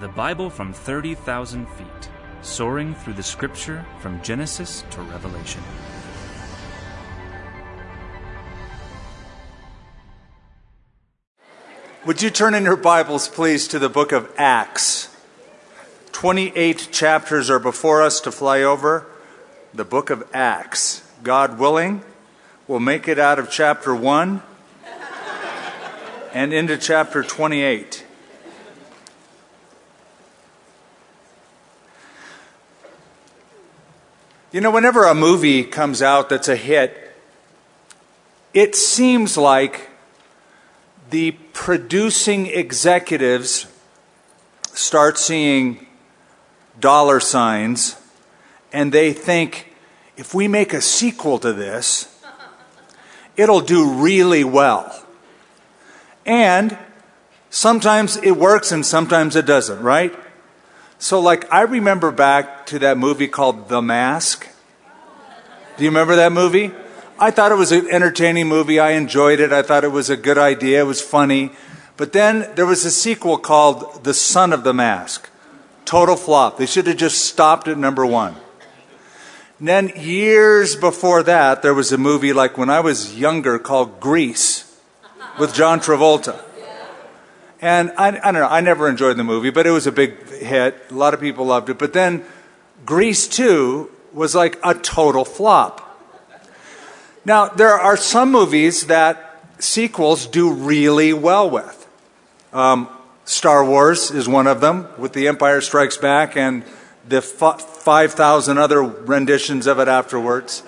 The Bible from 30,000 feet, soaring through the scripture from Genesis to Revelation. Would you turn in your Bibles, please, to the book of Acts? 28 chapters are before us to fly over. The book of Acts. God willing, we'll make it out of chapter 1 and into chapter 28. You know, whenever a movie comes out that's a hit, it seems like the producing executives start seeing dollar signs and they think if we make a sequel to this, it'll do really well. And sometimes it works and sometimes it doesn't, right? So, like, I remember back to that movie called The Mask. Do you remember that movie? I thought it was an entertaining movie. I enjoyed it. I thought it was a good idea. It was funny. But then there was a sequel called The Son of the Mask. Total flop. They should have just stopped at number one. And then years before that, there was a movie like when I was younger called Grease with John Travolta. And I, I don't know, I never enjoyed the movie, but it was a big hit. A lot of people loved it. But then Grease 2 was like a total flop. Now, there are some movies that sequels do really well with. Um, Star Wars is one of them, with The Empire Strikes Back and the 5,000 other renditions of it afterwards.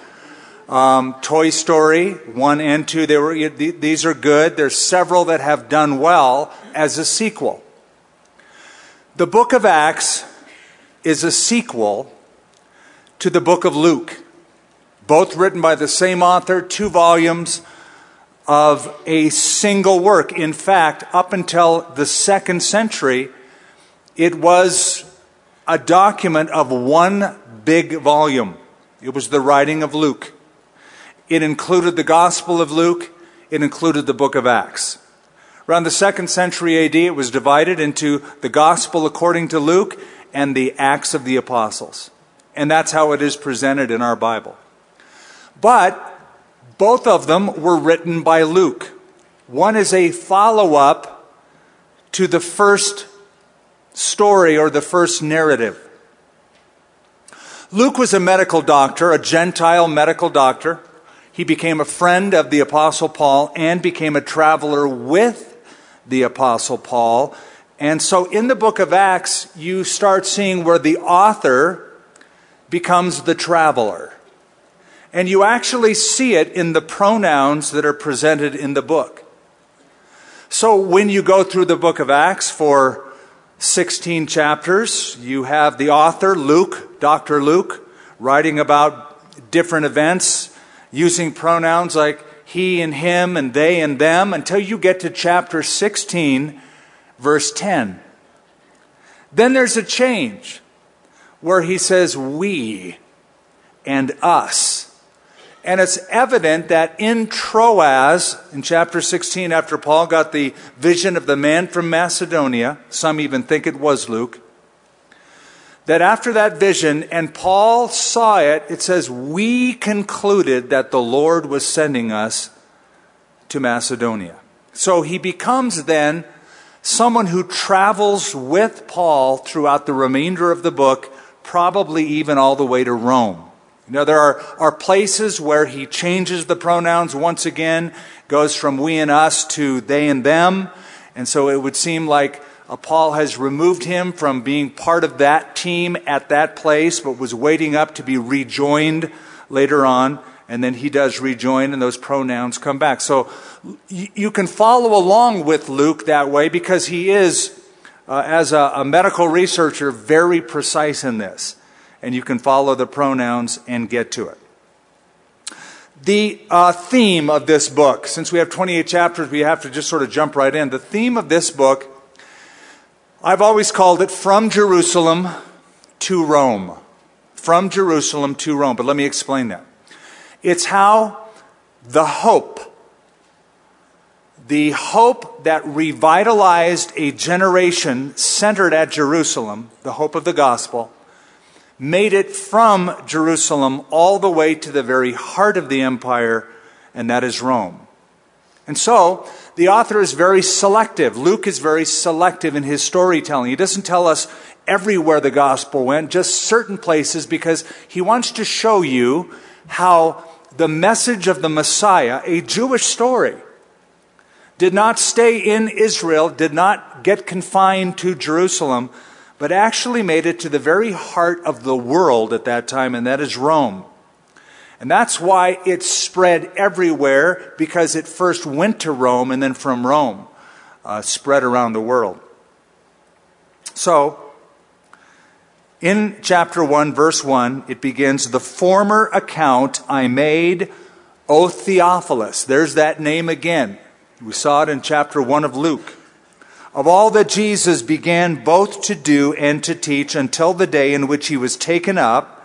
Um, Toy Story 1 and 2, they were, these are good. There's several that have done well as a sequel. The book of Acts is a sequel to the book of Luke both written by the same author, two volumes of a single work. In fact, up until the second century, it was a document of one big volume. It was the writing of Luke. It included the Gospel of Luke, it included the book of Acts. Around the second century AD, it was divided into the Gospel according to Luke and the Acts of the Apostles. And that's how it is presented in our Bible. But both of them were written by Luke. One is a follow up to the first story or the first narrative. Luke was a medical doctor, a Gentile medical doctor. He became a friend of the Apostle Paul and became a traveler with the Apostle Paul. And so in the book of Acts, you start seeing where the author becomes the traveler. And you actually see it in the pronouns that are presented in the book. So when you go through the book of Acts for 16 chapters, you have the author, Luke, Dr. Luke, writing about different events using pronouns like he and him and they and them until you get to chapter 16, verse 10. Then there's a change where he says we and us. And it's evident that in Troas, in chapter 16, after Paul got the vision of the man from Macedonia, some even think it was Luke, that after that vision, and Paul saw it, it says, we concluded that the Lord was sending us to Macedonia. So he becomes then someone who travels with Paul throughout the remainder of the book, probably even all the way to Rome. You know, there are, are places where he changes the pronouns once again, goes from we and us to they and them. And so it would seem like uh, Paul has removed him from being part of that team at that place, but was waiting up to be rejoined later on. And then he does rejoin, and those pronouns come back. So you can follow along with Luke that way because he is, uh, as a, a medical researcher, very precise in this and you can follow the pronouns and get to it. The uh, theme of this book, since we have 28 chapters, we have to just sort of jump right in. The theme of this book, I've always called it From Jerusalem to Rome. From Jerusalem to Rome. But let me explain that. It's how the hope, the hope that revitalized a generation centered at Jerusalem, the hope of the gospel, made it from Jerusalem all the way to the very heart of the empire, and that is Rome. And so, the author is very selective. Luke is very selective in his storytelling. He doesn't tell us everywhere the gospel went, just certain places, because he wants to show you how the message of the Messiah, a Jewish story, did not stay in Israel, did not get confined to Jerusalem, but actually made it to the very heart of the world at that time, and that is Rome. And that's why it spread everywhere, because it first went to Rome and then from Rome uh, spread around the world. So, in chapter 1, verse 1, it begins The former account I made, O Theophilus. There's that name again. We saw it in chapter 1 of Luke. Of all that Jesus began both to do and to teach until the day in which he was taken up,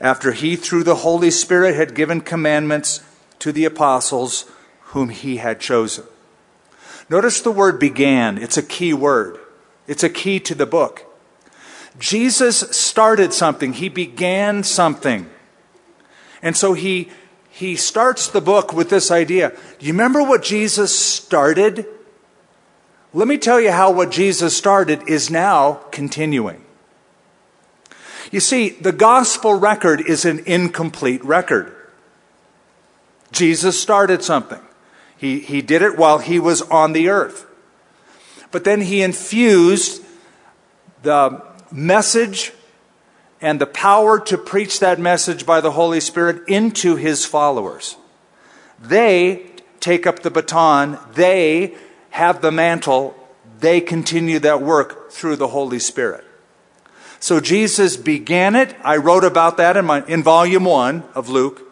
after he, through the Holy Spirit, had given commandments to the apostles whom he had chosen. Notice the word began. It's a key word, it's a key to the book. Jesus started something, he began something. And so he he starts the book with this idea. Do you remember what Jesus started? Let me tell you how what Jesus started is now continuing. You see, the gospel record is an incomplete record. Jesus started something. He, he did it while he was on the earth. But then he infused the message and the power to preach that message by the Holy Spirit into his followers. They take up the baton, they have the mantle, they continue that work through the Holy Spirit. So Jesus began it. I wrote about that in, my, in volume one of Luke.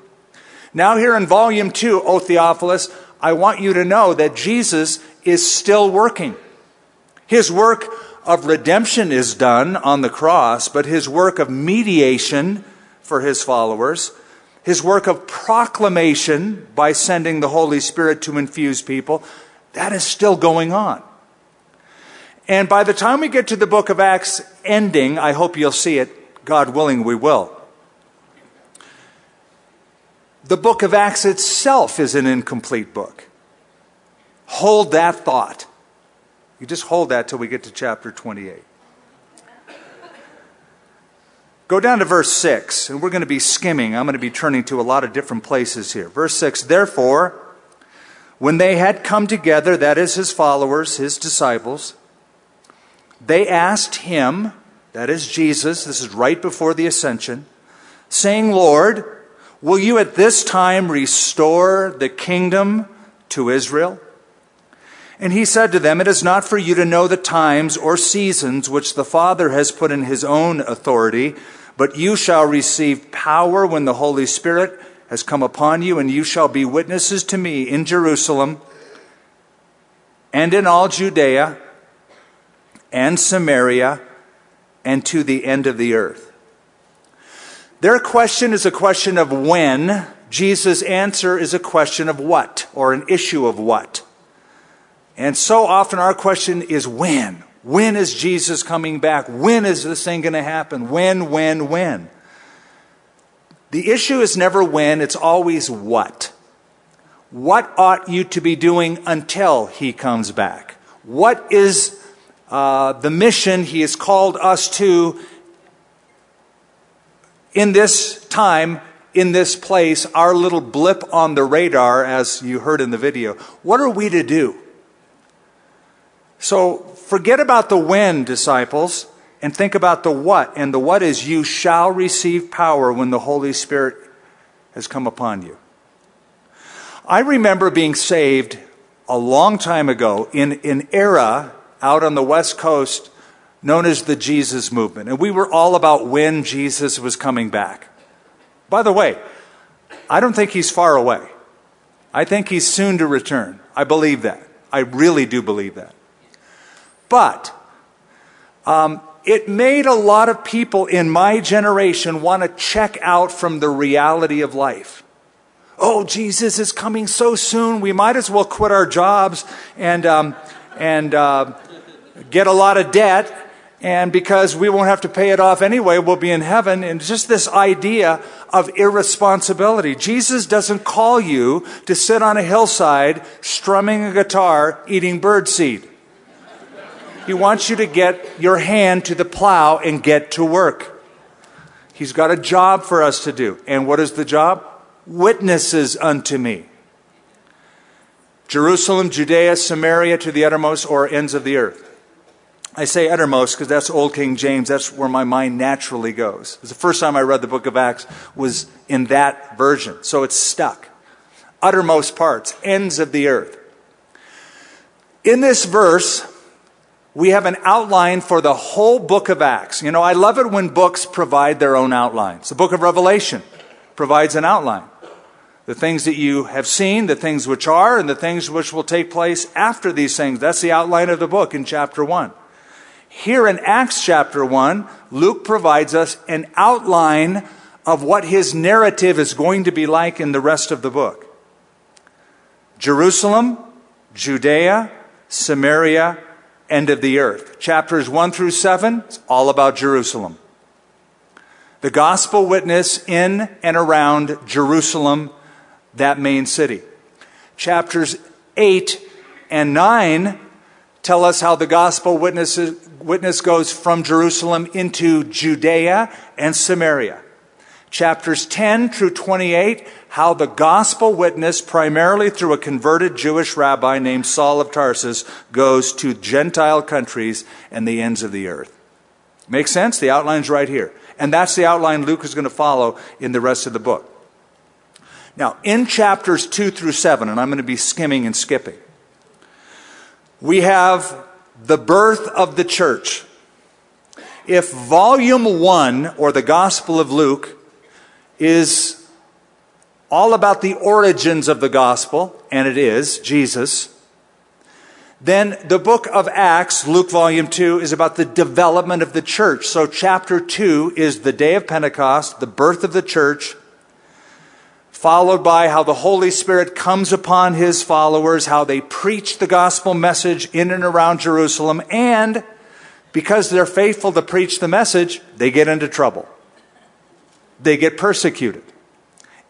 Now, here in volume two, O Theophilus, I want you to know that Jesus is still working. His work of redemption is done on the cross, but his work of mediation for his followers, his work of proclamation by sending the Holy Spirit to infuse people, that is still going on. And by the time we get to the book of Acts ending, I hope you'll see it, God willing, we will. The book of Acts itself is an incomplete book. Hold that thought. You just hold that till we get to chapter 28. Go down to verse 6, and we're going to be skimming. I'm going to be turning to a lot of different places here. Verse 6 Therefore, when they had come together, that is his followers, his disciples, they asked him, that is Jesus, this is right before the ascension, saying, Lord, will you at this time restore the kingdom to Israel? And he said to them, It is not for you to know the times or seasons which the Father has put in his own authority, but you shall receive power when the Holy Spirit has come upon you, and you shall be witnesses to me in Jerusalem and in all Judea and Samaria and to the end of the earth. Their question is a question of when. Jesus' answer is a question of what, or an issue of what. And so often our question is when? When is Jesus coming back? When is this thing going to happen? When, when, when? The issue is never when, it's always what. What ought you to be doing until he comes back? What is uh, the mission he has called us to in this time, in this place, our little blip on the radar, as you heard in the video? What are we to do? So forget about the when, disciples, and think about the what. And the what is you shall receive power when the Holy Spirit has come upon you. I remember being saved a long time ago in an era out on the West Coast known as the Jesus movement. And we were all about when Jesus was coming back. By the way, I don't think he's far away. I think he's soon to return. I believe that. I really do believe that. But um, it made a lot of people in my generation want to check out from the reality of life. Oh, Jesus is coming so soon. We might as well quit our jobs and, um, and uh, get a lot of debt. And because we won't have to pay it off anyway, we'll be in heaven. And just this idea of irresponsibility. Jesus doesn't call you to sit on a hillside strumming a guitar, eating birdseed. He wants you to get your hand to the plow and get to work. He's got a job for us to do. And what is the job? Witnesses unto me. Jerusalem, Judea, Samaria to the uttermost or ends of the earth. I say uttermost because that's Old King James. That's where my mind naturally goes. The first time I read the book of Acts was in that version. So it's stuck. Uttermost parts, ends of the earth. In this verse, we have an outline for the whole book of Acts. You know, I love it when books provide their own outlines. The book of Revelation provides an outline. The things that you have seen, the things which are, and the things which will take place after these things. That's the outline of the book in chapter 1. Here in Acts chapter 1, Luke provides us an outline of what his narrative is going to be like in the rest of the book. Jerusalem, Judea, Samaria, end of the earth. Chapters 1 through 7, it's all about Jerusalem. The gospel witness in and around Jerusalem, that main city. Chapters 8 and 9 tell us how the gospel witness, witness goes from Jerusalem into Judea and Samaria. Chapters 10 through 28, how the gospel witness, primarily through a converted Jewish rabbi named Saul of Tarsus, goes to Gentile countries and the ends of the earth. Make sense? The outline's right here. And that's the outline Luke is going to follow in the rest of the book. Now, in chapters 2 through 7, and I'm going to be skimming and skipping, we have the birth of the church. If volume 1, or the Gospel of Luke, is all about the origins of the gospel, and it is Jesus, then the book of Acts, Luke volume 2, is about the development of the church. So chapter 2 is the day of Pentecost, the birth of the church, followed by how the Holy Spirit comes upon his followers, how they preach the gospel message in and around Jerusalem, and because they're faithful to preach the message, they get into trouble they get persecuted.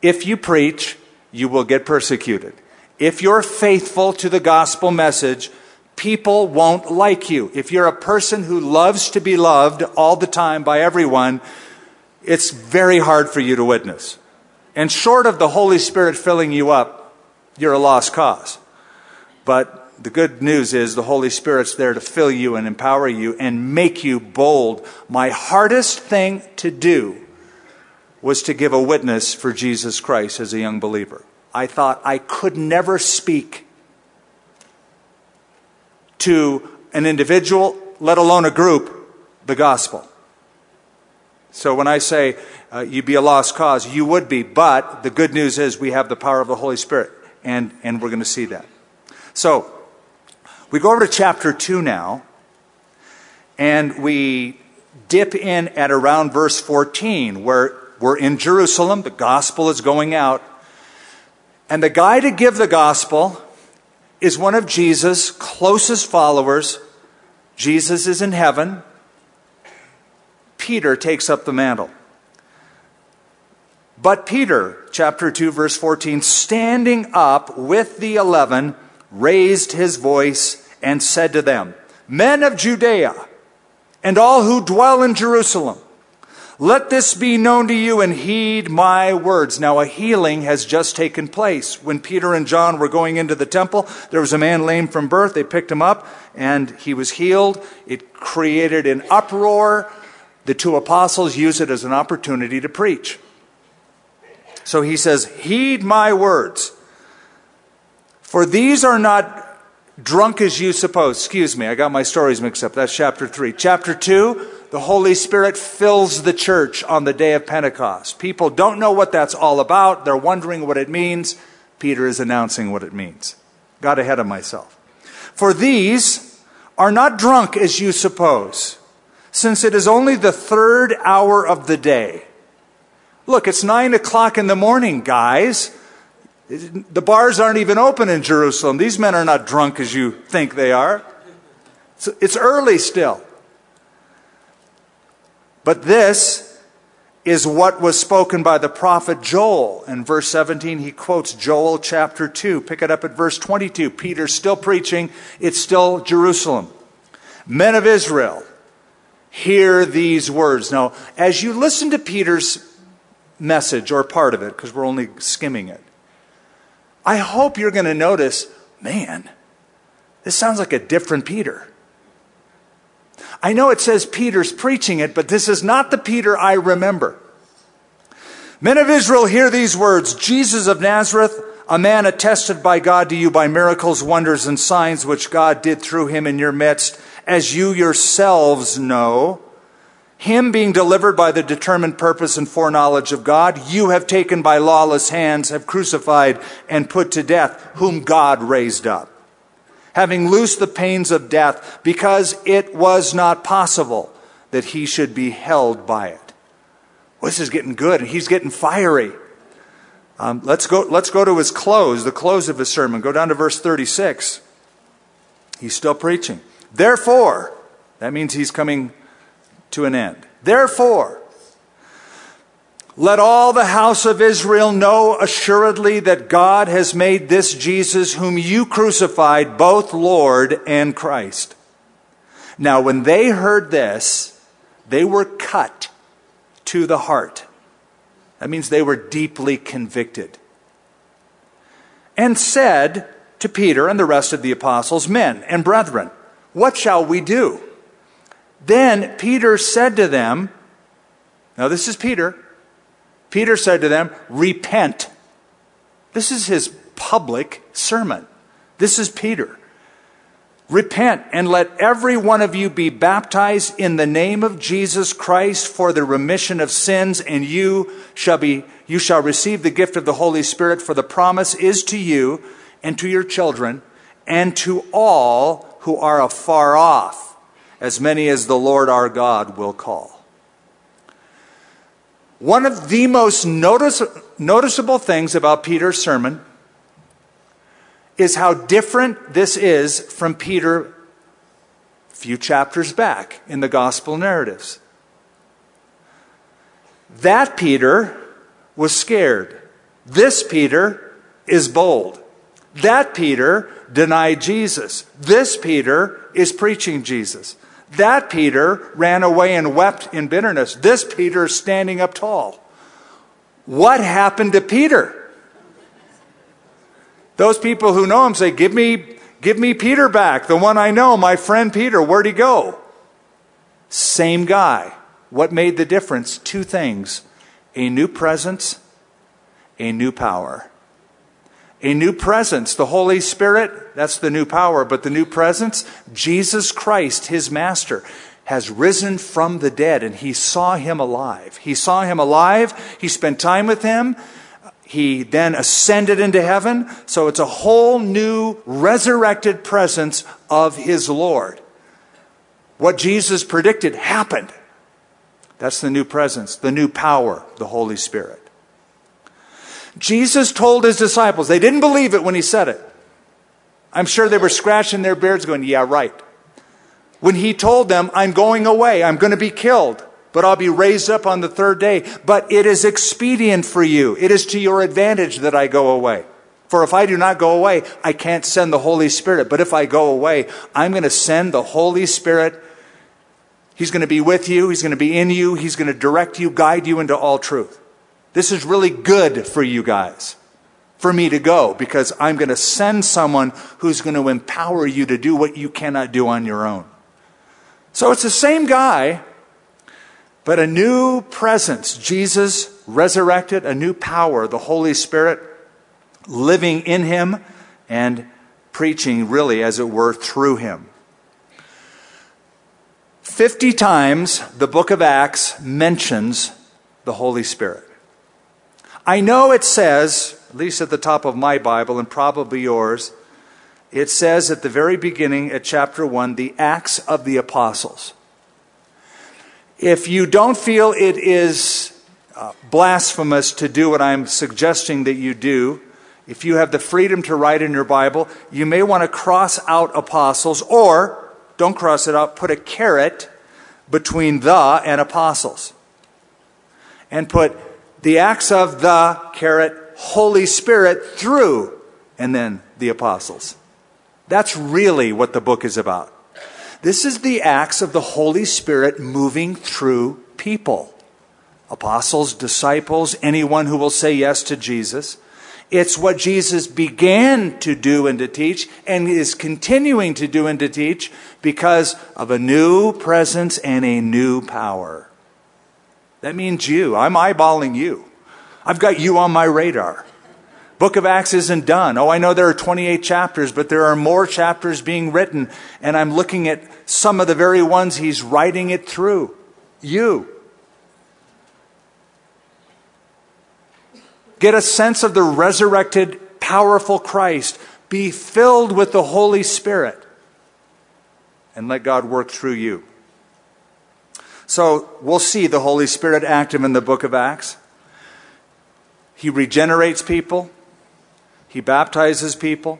If you preach, you will get persecuted. If you're faithful to the gospel message, people won't like you. If you're a person who loves to be loved all the time by everyone, it's very hard for you to witness. And short of the Holy Spirit filling you up, you're a lost cause. But the good news is the Holy Spirit's there to fill you and empower you and make you bold. My hardest thing to do was to give a witness for Jesus Christ as a young believer. I thought I could never speak to an individual, let alone a group, the gospel. So when I say uh, you'd be a lost cause, you would be, but the good news is we have the power of the Holy Spirit, and, and we're going to see that. So we go over to chapter 2 now, and we dip in at around verse 14, where we're in Jerusalem. The gospel is going out. And the guy to give the gospel is one of Jesus' closest followers. Jesus is in heaven. Peter takes up the mantle. But Peter, chapter 2, verse 14, standing up with the eleven, raised his voice and said to them, Men of Judea, and all who dwell in Jerusalem, let this be known to you and heed my words. Now, a healing has just taken place. When Peter and John were going into the temple, there was a man lame from birth. They picked him up and he was healed. It created an uproar. The two apostles used it as an opportunity to preach. So he says, Heed my words. For these are not drunk as you suppose. Excuse me, I got my stories mixed up. That's chapter 3. Chapter 2, the Holy Spirit fills the church on the day of Pentecost. People don't know what that's all about. They're wondering what it means. Peter is announcing what it means. Got ahead of myself. For these are not drunk as you suppose, since it is only the third hour of the day. Look, it's nine o'clock in the morning, guys. The bars aren't even open in Jerusalem. These men are not drunk as you think they are. It's early still. But this is what was spoken by the prophet Joel. In verse 17, he quotes Joel chapter 2. Pick it up at verse 22. Peter's still preaching, it's still Jerusalem. Men of Israel, hear these words. Now, as you listen to Peter's message, or part of it, because we're only skimming it, I hope you're going to notice man, this sounds like a different Peter. I know it says Peter's preaching it, but this is not the Peter I remember. Men of Israel, hear these words Jesus of Nazareth, a man attested by God to you by miracles, wonders, and signs which God did through him in your midst, as you yourselves know. Him being delivered by the determined purpose and foreknowledge of God, you have taken by lawless hands, have crucified and put to death, whom God raised up having loosed the pains of death, because it was not possible that he should be held by it. Well, this is getting good, and he's getting fiery. Um, let's, go, let's go to his close, the close of his sermon. Go down to verse 36. He's still preaching. Therefore, that means he's coming to an end. Therefore, let all the house of Israel know assuredly that God has made this Jesus, whom you crucified, both Lord and Christ. Now, when they heard this, they were cut to the heart. That means they were deeply convicted. And said to Peter and the rest of the apostles, Men and brethren, what shall we do? Then Peter said to them, Now, this is Peter. Peter said to them, Repent. This is his public sermon. This is Peter. Repent and let every one of you be baptized in the name of Jesus Christ for the remission of sins, and you shall be you shall receive the gift of the Holy Spirit, for the promise is to you and to your children and to all who are afar off, as many as the Lord our God will call. One of the most notice, noticeable things about Peter's sermon is how different this is from Peter a few chapters back in the gospel narratives. That Peter was scared. This Peter is bold. That Peter denied Jesus. This Peter is preaching Jesus. That Peter ran away and wept in bitterness. This Peter is standing up tall. What happened to Peter? Those people who know him say, Give me, give me Peter back, the one I know, my friend Peter. Where'd he go? Same guy. What made the difference? Two things a new presence, a new power a new presence. The Holy Spirit, that's the new power, but the new presence, Jesus Christ, his master, has risen from the dead and he saw him alive. He saw him alive. He spent time with him. He then ascended into heaven. So it's a whole new resurrected presence of his Lord. What Jesus predicted happened. That's the new presence, the new power, the Holy Spirit. Jesus told his disciples, they didn't believe it when he said it. I'm sure they were scratching their beards going, yeah, right. When he told them, I'm going away, I'm going to be killed, but I'll be raised up on the third day. But it is expedient for you. It is to your advantage that I go away. For if I do not go away, I can't send the Holy Spirit. But if I go away, I'm going to send the Holy Spirit. He's going to be with you. He's going to be in you. He's going to direct you, guide you into all truth. This is really good for you guys, for me to go, because I'm going to send someone who's going to empower you to do what you cannot do on your own. So it's the same guy, but a new presence. Jesus resurrected, a new power, the Holy Spirit living in him and preaching, really, as it were, through him. Fifty times the book of Acts mentions the Holy Spirit. I know it says, at least at the top of my Bible and probably yours, it says at the very beginning at chapter 1, the Acts of the Apostles. If you don't feel it is uh, blasphemous to do what I'm suggesting that you do, if you have the freedom to write in your Bible, you may want to cross out apostles or don't cross it out, put a caret between the and apostles. And put the acts of the caret Holy Spirit through and then the apostles. That's really what the book is about. This is the acts of the Holy Spirit moving through people apostles, disciples, anyone who will say yes to Jesus. It's what Jesus began to do and to teach and is continuing to do and to teach because of a new presence and a new power. That means you. I'm eyeballing you. I've got you on my radar. Book of Acts isn't done. Oh, I know there are 28 chapters, but there are more chapters being written, and I'm looking at some of the very ones he's writing it through. You. Get a sense of the resurrected, powerful Christ. Be filled with the Holy Spirit. And let God work through you. So we'll see the Holy Spirit active in the book of Acts. He regenerates people. He baptizes people.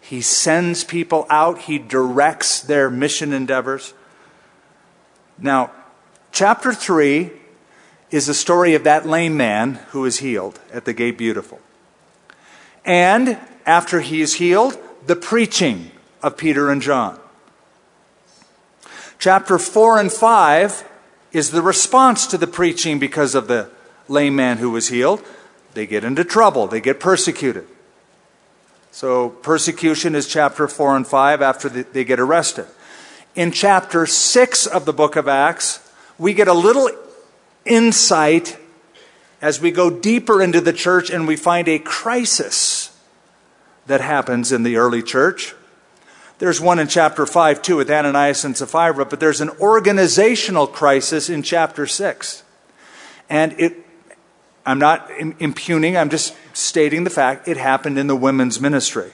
He sends people out. He directs their mission endeavors. Now, chapter 3 is the story of that lame man who is healed at the gate beautiful. And after he is healed, the preaching of Peter and John. Chapter 4 and 5 is the response to the preaching because of the lame man who was healed. They get into trouble, they get persecuted. So, persecution is chapter 4 and 5 after they get arrested. In chapter 6 of the book of Acts, we get a little insight as we go deeper into the church and we find a crisis that happens in the early church. There's one in chapter 5 too with Ananias and Sapphira, but there's an organizational crisis in chapter 6. And it, I'm not impugning, I'm just stating the fact it happened in the women's ministry.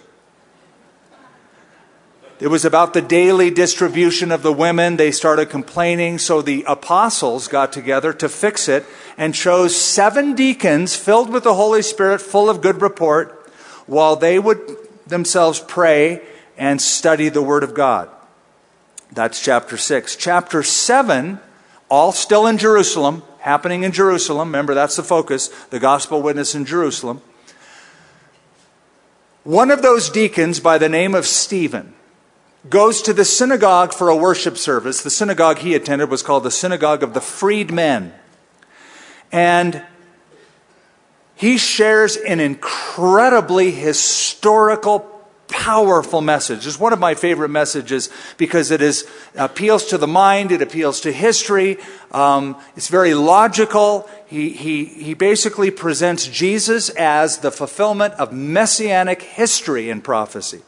It was about the daily distribution of the women. They started complaining, so the apostles got together to fix it and chose seven deacons filled with the Holy Spirit, full of good report, while they would themselves pray and study the Word of God. That's chapter 6. Chapter 7, all still in Jerusalem, happening in Jerusalem. Remember, that's the focus, the gospel witness in Jerusalem. One of those deacons, by the name of Stephen, goes to the synagogue for a worship service. The synagogue he attended was called the Synagogue of the Freedmen. And he shares an incredibly historical powerful message. It's one of my favorite messages because it is, appeals to the mind, it appeals to history, um, it's very logical. He, he, he basically presents Jesus as the fulfillment of messianic history and prophecy.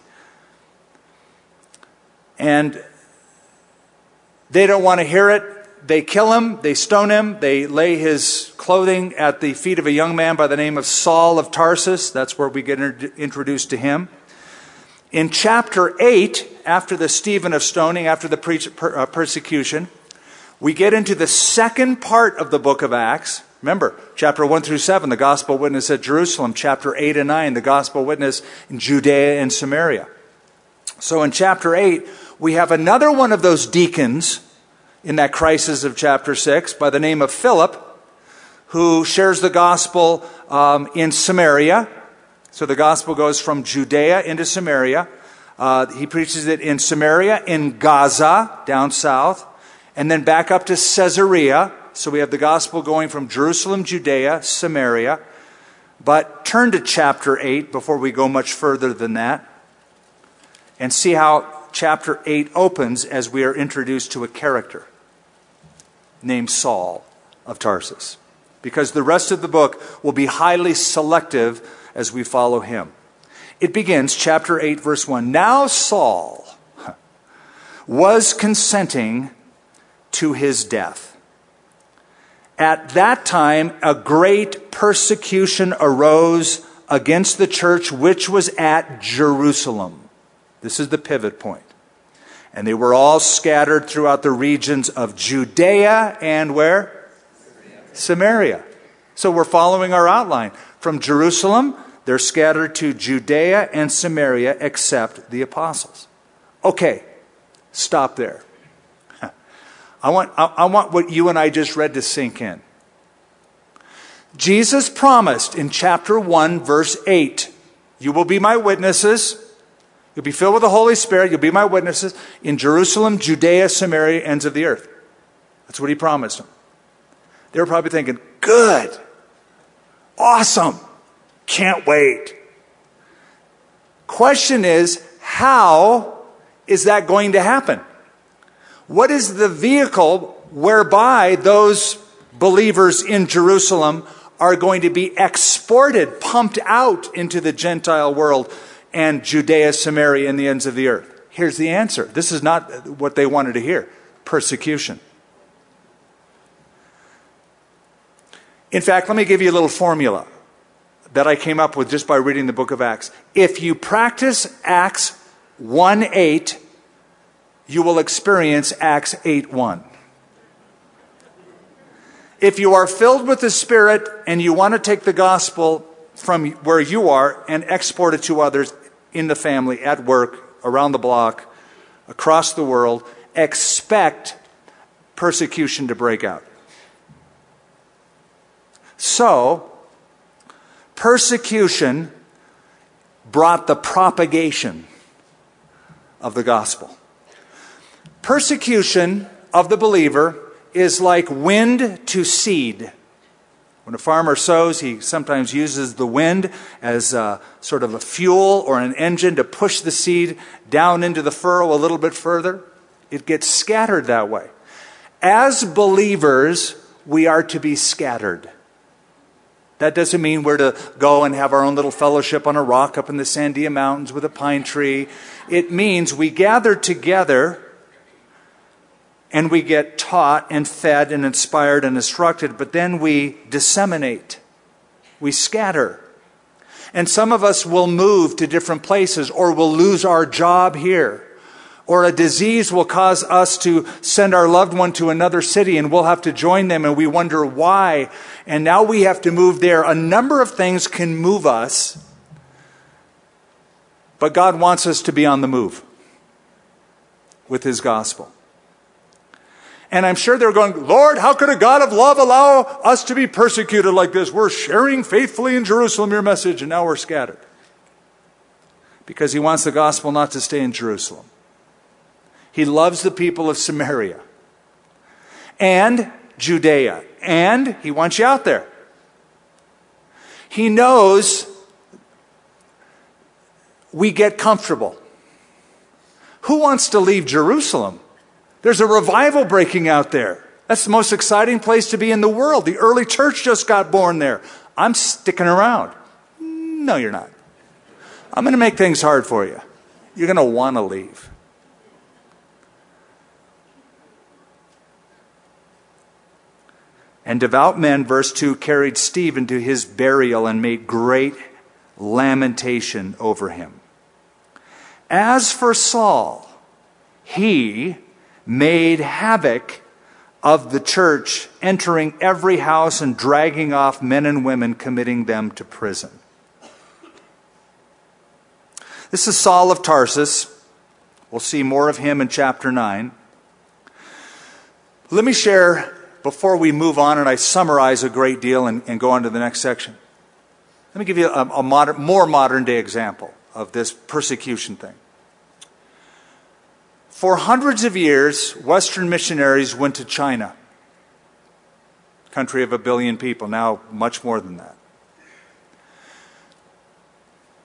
And they don't want to hear it. They kill him, they stone him, they lay his clothing at the feet of a young man by the name of Saul of Tarsus. That's where we get introduced to him. In chapter 8, after the Stephen of stoning, after the uh, persecution, we get into the second part of the book of Acts. Remember, chapter 1 through 7, the gospel witness at Jerusalem. Chapter 8 and 9, the gospel witness in Judea and Samaria. So in chapter 8, we have another one of those deacons in that crisis of chapter 6 by the name of Philip, who shares the gospel um, in Samaria. So the gospel goes from Judea into Samaria. Uh, he preaches it in Samaria, in Gaza, down south, and then back up to Caesarea. So we have the gospel going from Jerusalem, Judea, Samaria. But turn to chapter 8 before we go much further than that and see how chapter 8 opens as we are introduced to a character named Saul of Tarsus. Because the rest of the book will be highly selective as we follow him. It begins, chapter 8, verse 1. Now Saul was consenting to his death. At that time, a great persecution arose against the church which was at Jerusalem. This is the pivot point. And they were all scattered throughout the regions of Judea and where? Samaria. Samaria. So we're following our outline. From Jerusalem, They're scattered to Judea and Samaria except the apostles. Okay, stop there. I want, I, want what you and I just read to sink in. Jesus promised in chapter 1, verse 8, You will be my witnesses. You'll be filled with the Holy Spirit. You'll be my witnesses in Jerusalem, Judea, Samaria, ends of the earth. That's what he promised them. They were probably thinking, Good. Awesome. Can't wait. Question is, how is that going to happen? What is the vehicle whereby those believers in Jerusalem are going to be exported, pumped out into the Gentile world and Judea, Samaria, and the ends of the earth? Here's the answer. This is not what they wanted to hear persecution. In fact, let me give you a little formula that I came up with just by reading the book of Acts. If you practice Acts 1 8, you will experience Acts 8 1. If you are filled with the Spirit and you want to take the gospel from where you are and export it to others in the family, at work, around the block, across the world, expect persecution to break out. So, persecution brought the propagation of the gospel. Persecution of the believer is like wind to seed. When a farmer sows, he sometimes uses the wind as sort of a fuel or an engine to push the seed down into the furrow a little bit further. It gets scattered that way. As believers, we are to be scattered. That doesn't mean we're to go and have our own little fellowship on a rock up in the Sandia Mountains with a pine tree. It means we gather together and we get taught and fed and inspired and instructed, but then we disseminate, we scatter. And some of us will move to different places or will lose our job here. Or a disease will cause us to send our loved one to another city and we'll have to join them and we wonder why. And now we have to move there. A number of things can move us, but God wants us to be on the move with His gospel. And I'm sure they're going, Lord, how could a God of love allow us to be persecuted like this? We're sharing faithfully in Jerusalem your message, and now we're scattered. Because he wants the gospel not to stay in Jerusalem. He loves the people of Samaria and Judea, and he wants you out there. He knows we get comfortable. Who wants to leave Jerusalem? There's a revival breaking out there. That's the most exciting place to be in the world. The early church just got born there. I'm sticking around. No, you're not. I'm going to make things hard for you. You're going to want to leave. And devout men, verse 2, carried Stephen to his burial and made great lamentation over him. As for Saul, he made havoc of the church, entering every house and dragging off men and women, committing them to prison. This is Saul of Tarsus. We'll see more of him in chapter 9. Let me share, before we move on and I summarize a great deal and, and go on to the next section, let me give you a, a more modern day example of this persecution thing. For hundreds of years, Western missionaries went to China, country of a billion people, now much more than that.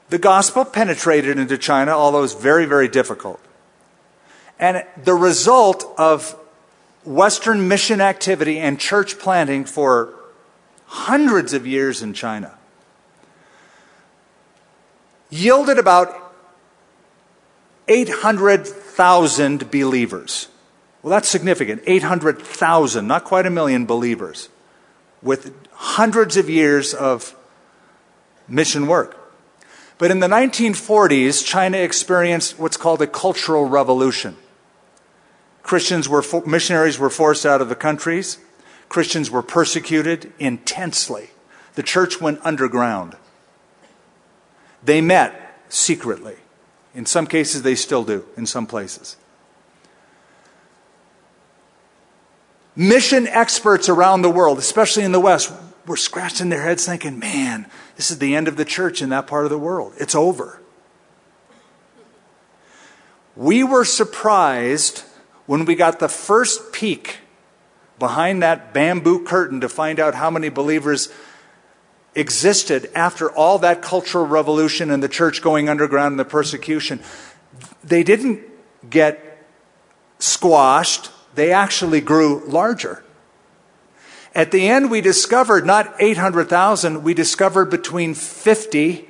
The gospel penetrated into China, although it's very, very difficult. And the result of Western mission activity and church planting for hundreds of years in China yielded about 800,000 believers. Well, that's significant. 800,000, not quite a million believers, with hundreds of years of mission work. But in the 1940s, China experienced what's called a cultural revolution. Christians were, missionaries were forced out of the countries. Christians were persecuted intensely. The church went underground. They met secretly. In some cases, they still do, in some places. Mission experts around the world, especially in the West, were scratching their heads thinking, man, this is the end of the church in that part of the world. It's over. We were surprised when we got the first peek behind that bamboo curtain to find out how many believers existed after all that cultural revolution and the church going underground and the persecution. They didn't get squashed, they actually grew larger. At the end, we discovered not 800,000, we discovered between 50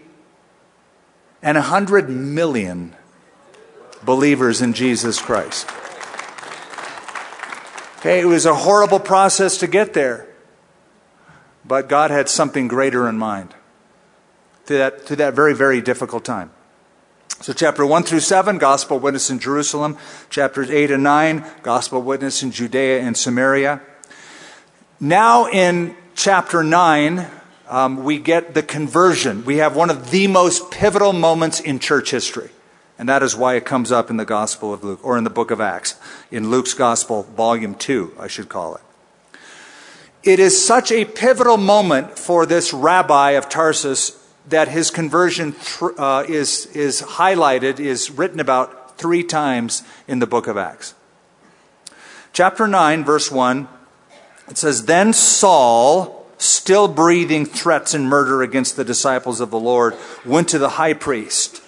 and 100 million believers in Jesus Christ. Okay, it was a horrible process to get there. But God had something greater in mind through that, through that very, very difficult time. So, chapter 1 through 7, gospel witness in Jerusalem. Chapters 8 and 9, gospel witness in Judea and Samaria. Now, in chapter 9, um, we get the conversion. We have one of the most pivotal moments in church history. And that is why it comes up in the Gospel of Luke, or in the book of Acts, in Luke's Gospel, volume 2, I should call it. It is such a pivotal moment for this rabbi of Tarsus that his conversion uh, is, is highlighted, is written about three times in the book of Acts. Chapter 9, verse 1, it says, Then Saul, still breathing threats and murder against the disciples of the Lord, went to the high priest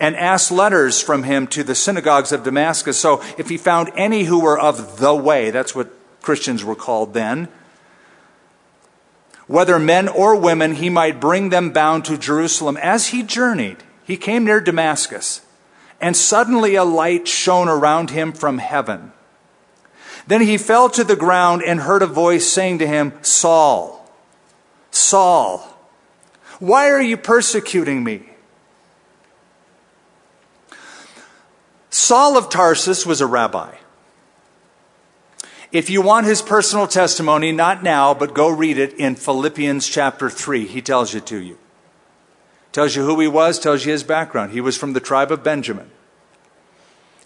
and asked letters from him to the synagogues of Damascus. So if he found any who were of the way, that's what Christians were called then, whether men or women, he might bring them bound to Jerusalem. As he journeyed, he came near Damascus, and suddenly a light shone around him from heaven. Then he fell to the ground and heard a voice saying to him, Saul, Saul, why are you persecuting me? Saul of Tarsus was a rabbi. If you want his personal testimony, not now, but go read it in Philippians chapter 3. He tells you to you. Tells you who he was, tells you his background. He was from the tribe of Benjamin.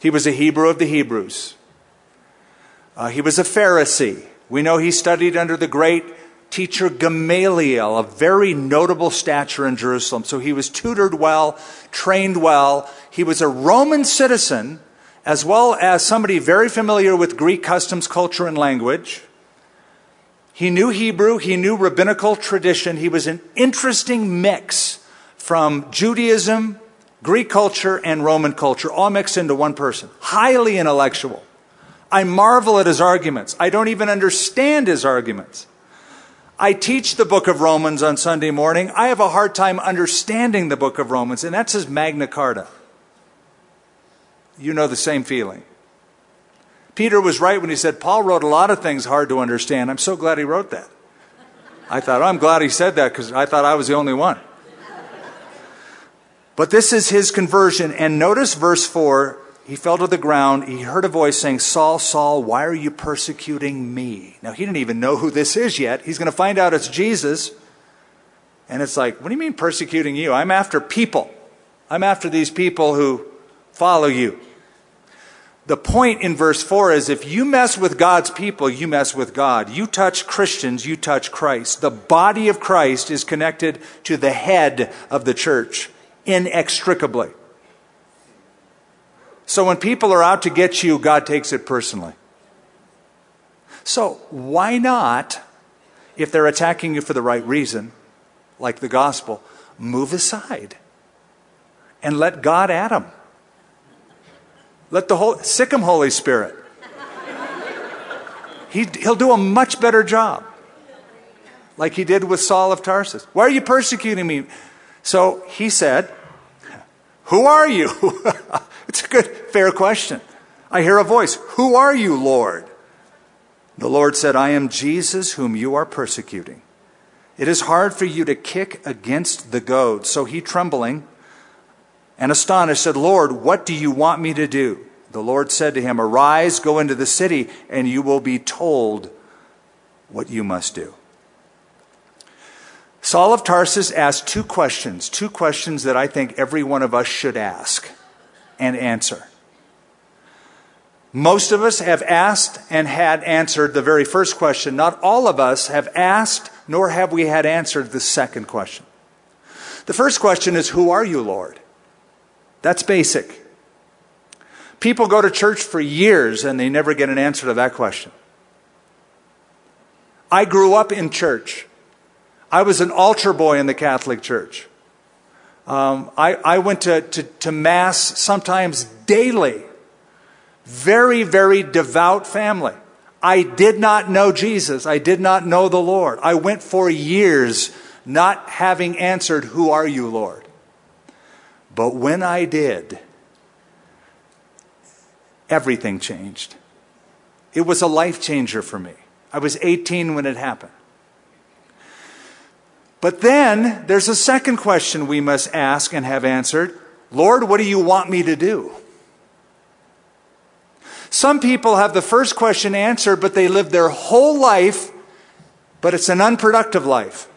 He was a Hebrew of the Hebrews. Uh, he was a Pharisee. We know he studied under the great teacher Gamaliel, a very notable stature in Jerusalem. So he was tutored well, trained well. He was a Roman citizen, as well as somebody very familiar with Greek customs, culture, and language. He knew Hebrew, he knew rabbinical tradition. He was an interesting mix from Judaism, Greek culture, and Roman culture, all mixed into one person. Highly intellectual. I marvel at his arguments. I don't even understand his arguments. I teach the book of Romans on Sunday morning. I have a hard time understanding the book of Romans, and that's his Magna Carta. You know the same feeling. Peter was right when he said Paul wrote a lot of things hard to understand. I'm so glad he wrote that. I thought, oh, I'm glad he said that because I thought I was the only one. But this is his conversion. And notice verse 4 he fell to the ground. He heard a voice saying, Saul, Saul, why are you persecuting me? Now, he didn't even know who this is yet. He's going to find out it's Jesus. And it's like, what do you mean persecuting you? I'm after people. I'm after these people who follow you. The point in verse 4 is if you mess with God's people, you mess with God. You touch Christians, you touch Christ. The body of Christ is connected to the head of the church inextricably. So when people are out to get you, God takes it personally. So why not, if they're attacking you for the right reason, like the gospel, move aside and let God at them? Let the whole, sick him, Holy Spirit. He, he'll do a much better job, like he did with Saul of Tarsus. Why are you persecuting me? So he said, Who are you? It's a good, fair question. I hear a voice Who are you, Lord? The Lord said, I am Jesus whom you are persecuting. It is hard for you to kick against the goad. So he, trembling and astonished, said, Lord, what do you want me to do? The Lord said to him, Arise, go into the city, and you will be told what you must do. Saul of Tarsus asked two questions, two questions that I think every one of us should ask and answer. Most of us have asked and had answered the very first question. Not all of us have asked, nor have we had answered the second question. The first question is Who are you, Lord? That's basic. People go to church for years and they never get an answer to that question. I grew up in church. I was an altar boy in the Catholic Church. Um, I, I, went to, to, to Mass sometimes daily very, very devout family. I did not know Jesus. I did not know the Lord. I went for years not having answered, Who are you, Lord? But when I did, everything changed. It was a life changer for me. I was 18 when it happened. But then there's a second question we must ask and have answered Lord, what do you want me to do? Some people have the first question answered, but they live their whole life, but it's an unproductive life.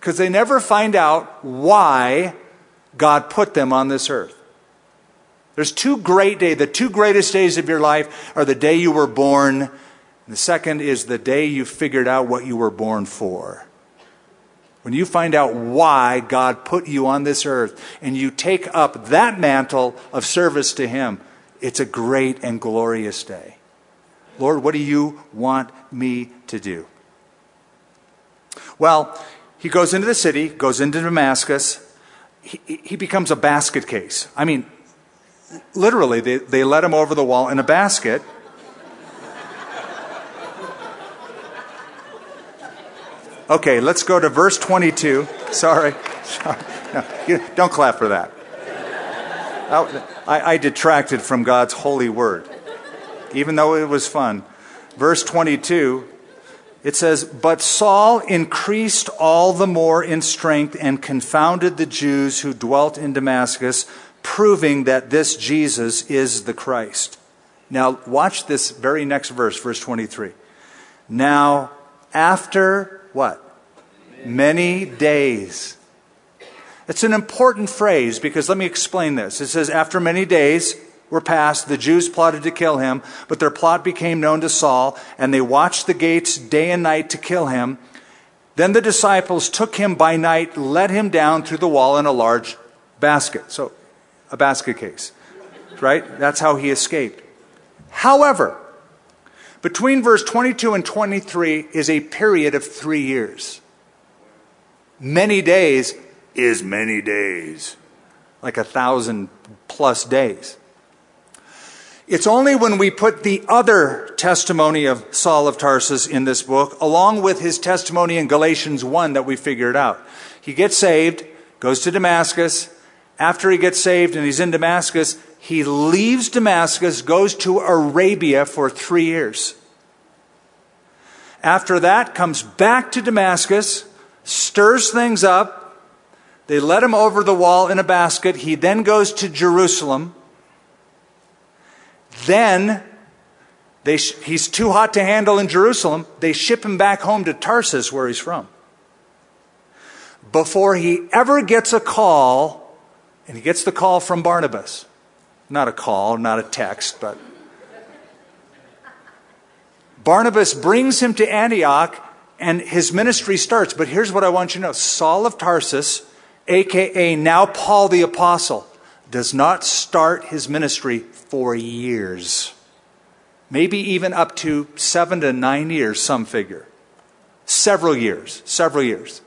Because they never find out why God put them on this earth. There's two great days. The two greatest days of your life are the day you were born, and the second is the day you figured out what you were born for. When you find out why God put you on this earth and you take up that mantle of service to Him, it's a great and glorious day. Lord, what do you want me to do? Well, he goes into the city, goes into Damascus. He, he becomes a basket case. I mean, literally, they, they let him over the wall in a basket. Okay, let's go to verse 22. Sorry. Don't clap for that. Oh, I, I detracted from God's holy word, even though it was fun. Verse 22, it says, But Saul increased all the more in strength and confounded the Jews who dwelt in Damascus, proving that this Jesus is the Christ. Now, watch this very next verse, verse 23. Now, after what? Many days. It's an important phrase because let me explain this. It says, After many days were passed, the Jews plotted to kill him, but their plot became known to Saul, and they watched the gates day and night to kill him. Then the disciples took him by night, let him down through the wall in a large basket. So, a basket case, right? That's how he escaped. However, between verse 22 and 23 is a period of three years. Many days is many days, like a thousand plus days. It's only when we put the other testimony of Saul of Tarsus in this book, along with his testimony in Galatians 1, that we figure it out. He gets saved, goes to Damascus. After he gets saved and he's in Damascus, he leaves Damascus, goes to Arabia for three years. After that, comes back to Damascus, stirs things up, they let him over the wall in a basket. He then goes to Jerusalem. Then they, he's too hot to handle in Jerusalem. They ship him back home to Tarsus, where he's from. Before he ever gets a call, and he gets the call from Barnabas. Not a call, not a text, but. Barnabas brings him to Antioch, and his ministry starts. But here's what I want you to know Saul of Tarsus aka now Paul the Apostle, does not start his ministry for years. Maybe even up to seven to nine years, some figure. Several years, several years.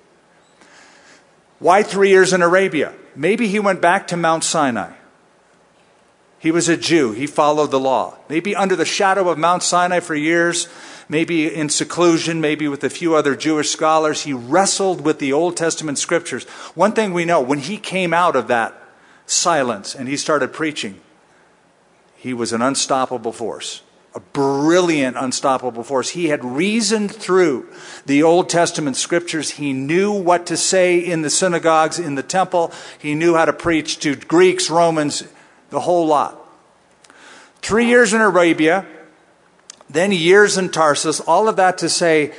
Why three years in Arabia? Maybe he went back to Mount Sinai. He was a Jew. He followed the law. Maybe under the shadow of Mount Sinai for years, maybe in seclusion, maybe with a few other Jewish scholars, he wrestled with the Old Testament scriptures. One thing we know, when he came out of that silence and he started preaching, he was an unstoppable force. A brilliant, unstoppable force. He had reasoned through the Old Testament scriptures. He knew what to say in the synagogues, in the temple. He knew how to preach to Greeks, Romans, the whole lot. Three years in Arabia, then years in Tarsus, all of that to say,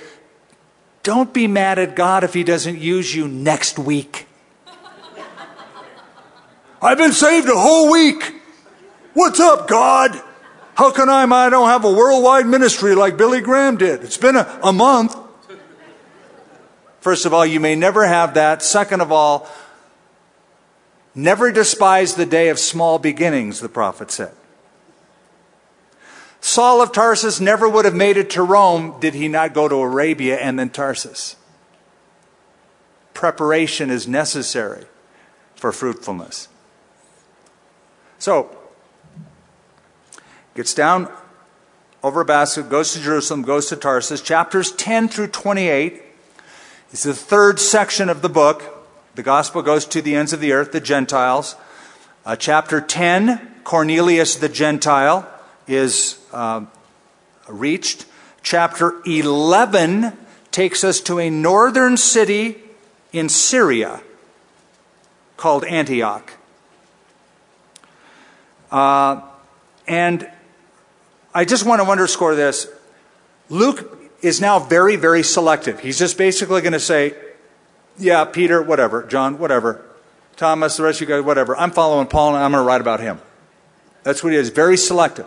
don't be mad at God if He doesn't use you next week. I've been saved a whole week. What's up, God? How can I? I don't have a worldwide ministry like Billy Graham did. It's been a, a month. First of all, you may never have that. Second of all, never despise the day of small beginnings, the prophet said. Saul of Tarsus never would have made it to Rome did he not go to Arabia and then Tarsus. Preparation is necessary for fruitfulness. So, gets down over a basket, goes to Jerusalem, goes to Tarsus. Chapters 10 through 28 is the third section of the book. The gospel goes to the ends of the earth, the Gentiles. Uh, chapter 10, Cornelius the Gentile is uh, reached. Chapter 11 takes us to a northern city in Syria called Antioch. Uh, and I just want to underscore this. Luke is now very, very selective. He's just basically going to say, yeah, Peter, whatever, John, whatever, Thomas, the rest of you guys, whatever. I'm following Paul and I'm going to write about him. That's what he is, very selective.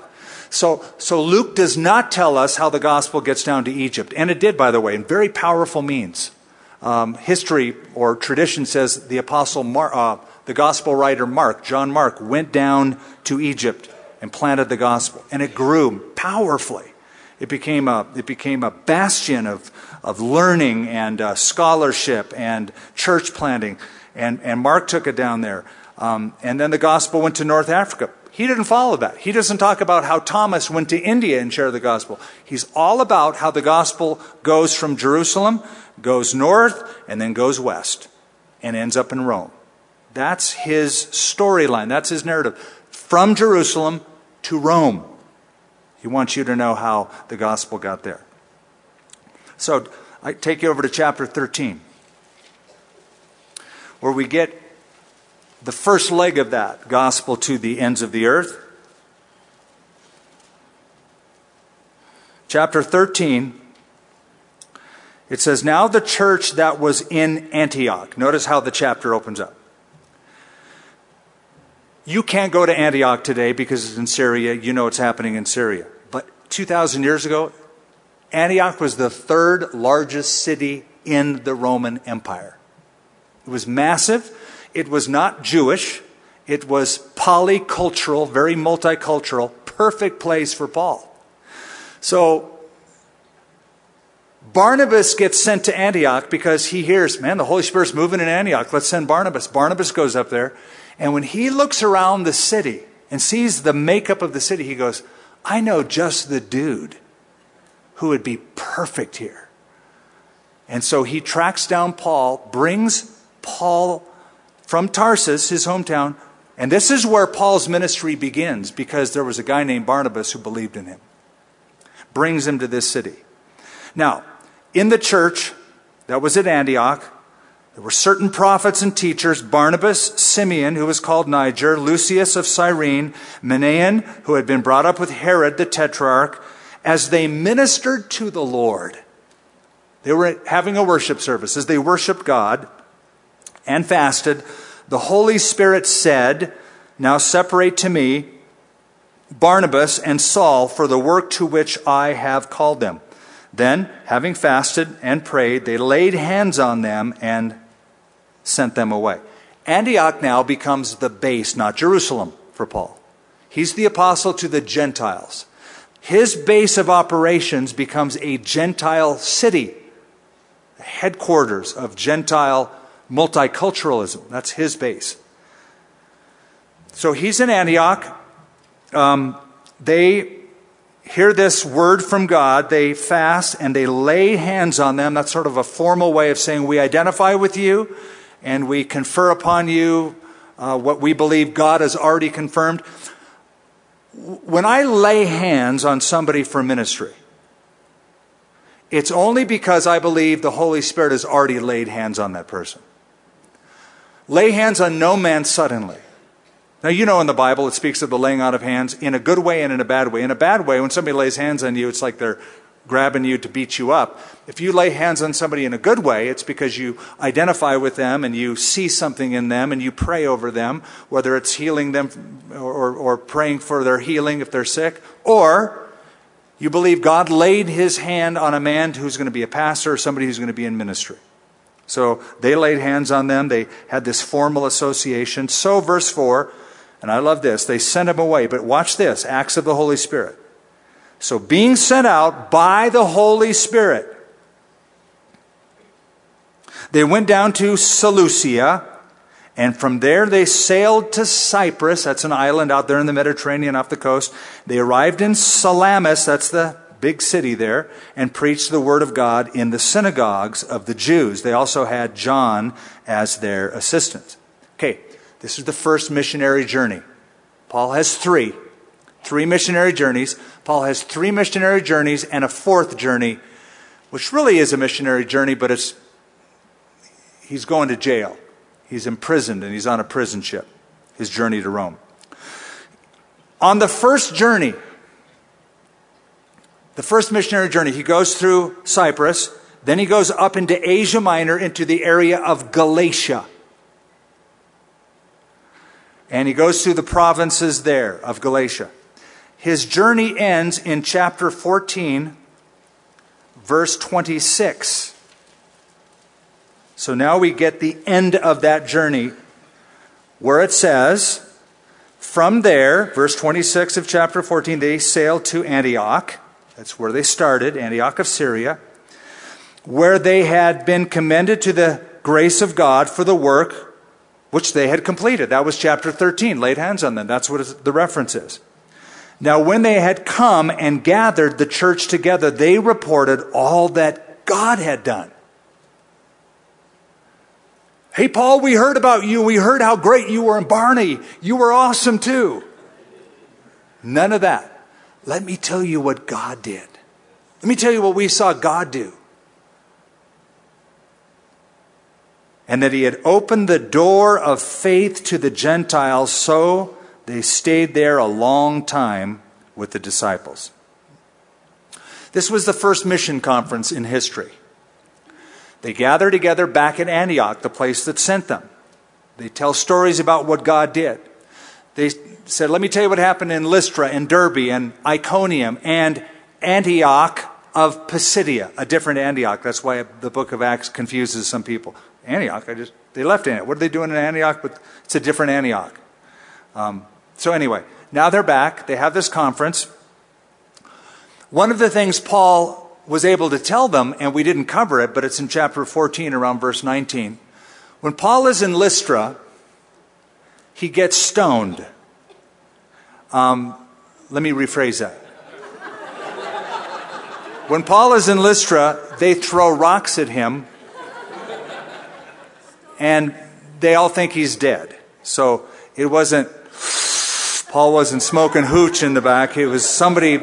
So, so Luke does not tell us how the gospel gets down to Egypt. And it did, by the way, in very powerful means. Um, history or tradition says the apostle Mar- uh, the gospel writer Mark, John Mark, went down to Egypt and planted the gospel. And it grew powerfully. It became a, it became a bastion of, of learning and uh, scholarship and church planting. And, and Mark took it down there. Um, and then the gospel went to North Africa. He didn't follow that. He doesn't talk about how Thomas went to India and shared the gospel. He's all about how the gospel goes from Jerusalem, goes north, and then goes west, and ends up in Rome. That's his storyline. That's his narrative. From Jerusalem to Rome. He wants you to know how the gospel got there. So I take you over to chapter 13, where we get the first leg of that gospel to the ends of the earth. Chapter 13 it says, Now the church that was in Antioch. Notice how the chapter opens up. You can't go to Antioch today because it's in Syria. You know what's happening in Syria. But 2,000 years ago, Antioch was the third largest city in the Roman Empire. It was massive. It was not Jewish. It was polycultural, very multicultural, perfect place for Paul. So Barnabas gets sent to Antioch because he hears, man, the Holy Spirit's moving in Antioch. Let's send Barnabas. Barnabas goes up there and when he looks around the city and sees the makeup of the city, he goes, I know just the dude who would be perfect here. And so he tracks down Paul, brings Paul from Tarsus, his hometown, and this is where Paul's ministry begins because there was a guy named Barnabas who believed in him. Brings him to this city. Now, in the church that was at Antioch, there were certain prophets and teachers Barnabas, Simeon, who was called Niger, Lucius of Cyrene, Manaen, who had been brought up with Herod the tetrarch, as they ministered to the Lord. They were having a worship service. As they worshiped God and fasted, the Holy Spirit said, Now separate to me Barnabas and Saul for the work to which I have called them. Then, having fasted and prayed, they laid hands on them and sent them away. Antioch now becomes the base, not Jerusalem, for Paul. He's the apostle to the Gentiles. His base of operations becomes a Gentile city, the headquarters of Gentile multiculturalism. That's his base. So he's in Antioch. Um, they hear this word from God, they fast and they lay hands on them. That's sort of a formal way of saying, We identify with you and we confer upon you uh, what we believe God has already confirmed. When I lay hands on somebody for ministry, it's only because I believe the Holy Spirit has already laid hands on that person. Lay hands on no man suddenly. Now, you know in the Bible it speaks of the laying out of hands in a good way and in a bad way. In a bad way, when somebody lays hands on you, it's like they're grabbing you to beat you up. If you lay hands on somebody in a good way, it's because you identify with them and you see something in them and you pray over them, whether it's healing them or, or praying for their healing if they're sick, or you believe God laid his hand on a man who's going to be a pastor or somebody who's going to be in ministry. So they laid hands on them. They had this formal association. So, verse 4, and I love this, they sent him away. But watch this Acts of the Holy Spirit. So, being sent out by the Holy Spirit, they went down to Seleucia, and from there they sailed to Cyprus. That's an island out there in the Mediterranean off the coast. They arrived in Salamis, that's the big city there, and preached the word of God in the synagogues of the Jews. They also had John as their assistant. Okay, this is the first missionary journey. Paul has three. Three missionary journeys. Paul has three missionary journeys and a fourth journey, which really is a missionary journey, but it's he's going to jail. He's imprisoned and he's on a prison ship, his journey to Rome. On the first journey, the first missionary journey, he goes through Cyprus, then he goes up into Asia Minor into the area of Galatia. And he goes through the provinces there of Galatia. His journey ends in chapter 14, verse 26. So now we get the end of that journey where it says, From there, verse 26 of chapter 14, they sailed to Antioch. That's where they started, Antioch of Syria, where they had been commended to the grace of God for the work which they had completed. That was chapter 13. Laid hands on them. That's what the reference is. Now, when they had come and gathered the church together, they reported all that God had done. Hey, Paul, we heard about you. We heard how great you were in Barney. You were awesome too. None of that. Let me tell you what God did. Let me tell you what we saw God do. And that He had opened the door of faith to the Gentiles, so they stayed there a long time with the disciples. This was the first mission conference in history. They gather together back at Antioch, the place that sent them. They tell stories about what God did. They said, Let me tell you what happened in Lystra and Derbe and Iconium and Antioch of Pisidia, a different Antioch. That's why the book of Acts confuses some people. Antioch, I just, they left Antioch. What are they doing in Antioch? But it's a different Antioch. Um, so, anyway, now they're back. They have this conference. One of the things Paul was able to tell them, and we didn't cover it, but it's in chapter 14 around verse 19. When Paul is in Lystra, he gets stoned. Um, let me rephrase that. When Paul is in Lystra, they throw rocks at him, and they all think he's dead. So it wasn't, Paul wasn't smoking hooch in the back. It was somebody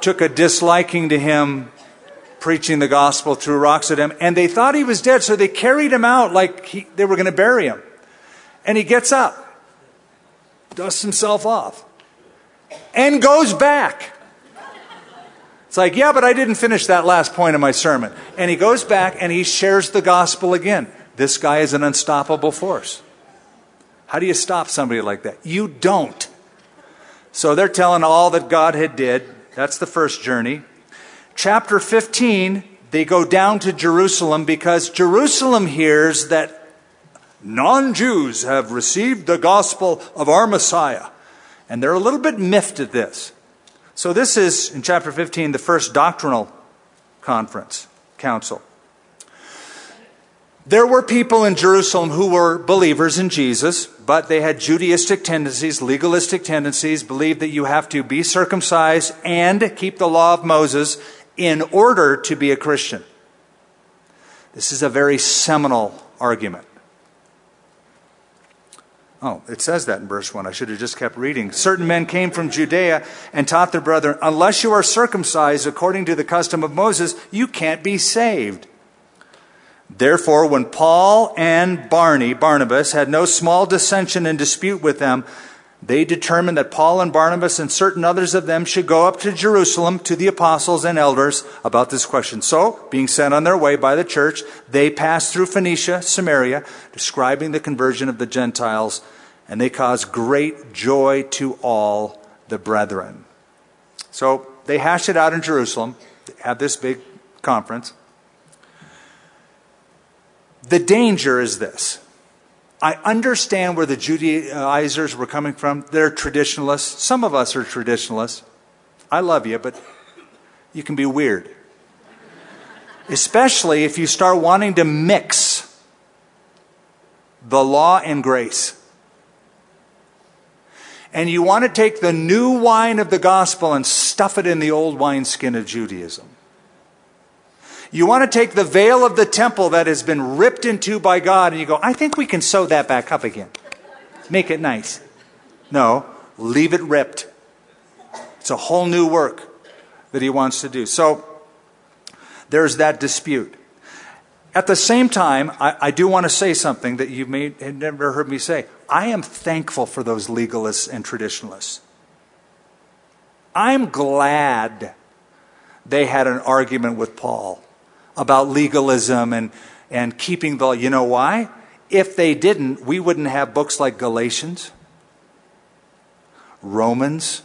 took a disliking to him preaching the gospel, threw rocks at him, and they thought he was dead, so they carried him out like he, they were going to bury him. And he gets up, dusts himself off, and goes back. It's like, yeah, but I didn't finish that last point of my sermon. And he goes back and he shares the gospel again. This guy is an unstoppable force. How do you stop somebody like that? You don't. So they're telling all that God had did. That's the first journey chapter 15, they go down to Jerusalem because Jerusalem hears that non Jews have received the gospel of our Messiah. And they're a little bit miffed at this. So, this is, in chapter 15, the first doctrinal conference, council. There were people in Jerusalem who were believers in Jesus, but they had Judaistic tendencies, legalistic tendencies, believed that you have to be circumcised and keep the law of Moses in order to be a Christian. This is a very seminal argument. Oh, it says that in verse 1. I should have just kept reading. Certain men came from Judea and taught their brethren, unless you are circumcised according to the custom of Moses, you can't be saved. Therefore, when Paul and Barney, Barnabas, had no small dissension and dispute with them, they determined that Paul and Barnabas and certain others of them should go up to Jerusalem to the apostles and elders about this question. So, being sent on their way by the church, they passed through Phoenicia, Samaria, describing the conversion of the Gentiles, and they caused great joy to all the brethren. So, they hashed it out in Jerusalem, had this big conference. The danger is this I understand where the Judaizers were coming from. They're traditionalists. Some of us are traditionalists. I love you, but you can be weird. Especially if you start wanting to mix the law and grace. And you want to take the new wine of the gospel and stuff it in the old wineskin of Judaism. You want to take the veil of the temple that has been ripped into by God and you go, I think we can sew that back up again. Make it nice. No, leave it ripped. It's a whole new work that he wants to do. So there's that dispute. At the same time, I, I, do want to say something that you may have never heard me say. I am thankful for those legalists and traditionalists. I'm glad they had an argument with Paul about legalism and, and keeping the, you know why? If they didn't, we wouldn't have books like Galatians, Romans,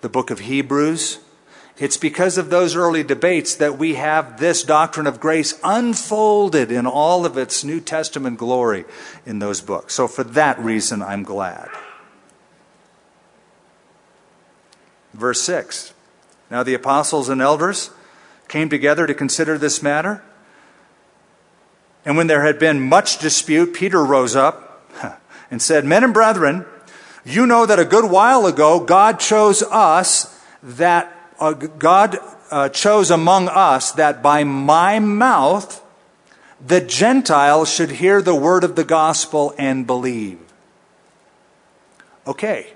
the book of Hebrews. It's because of those early debates that we have this doctrine of grace unfolded in all of its New Testament glory in those books. So, for that reason, I'm glad. Verse 6 Now the apostles and elders came together to consider this matter. And when there had been much dispute, Peter rose up and said, Men and brethren, you know that a good while ago God chose us that uh, God uh, chose among us that by my mouth the Gentiles should hear the word of the gospel and believe. Okay.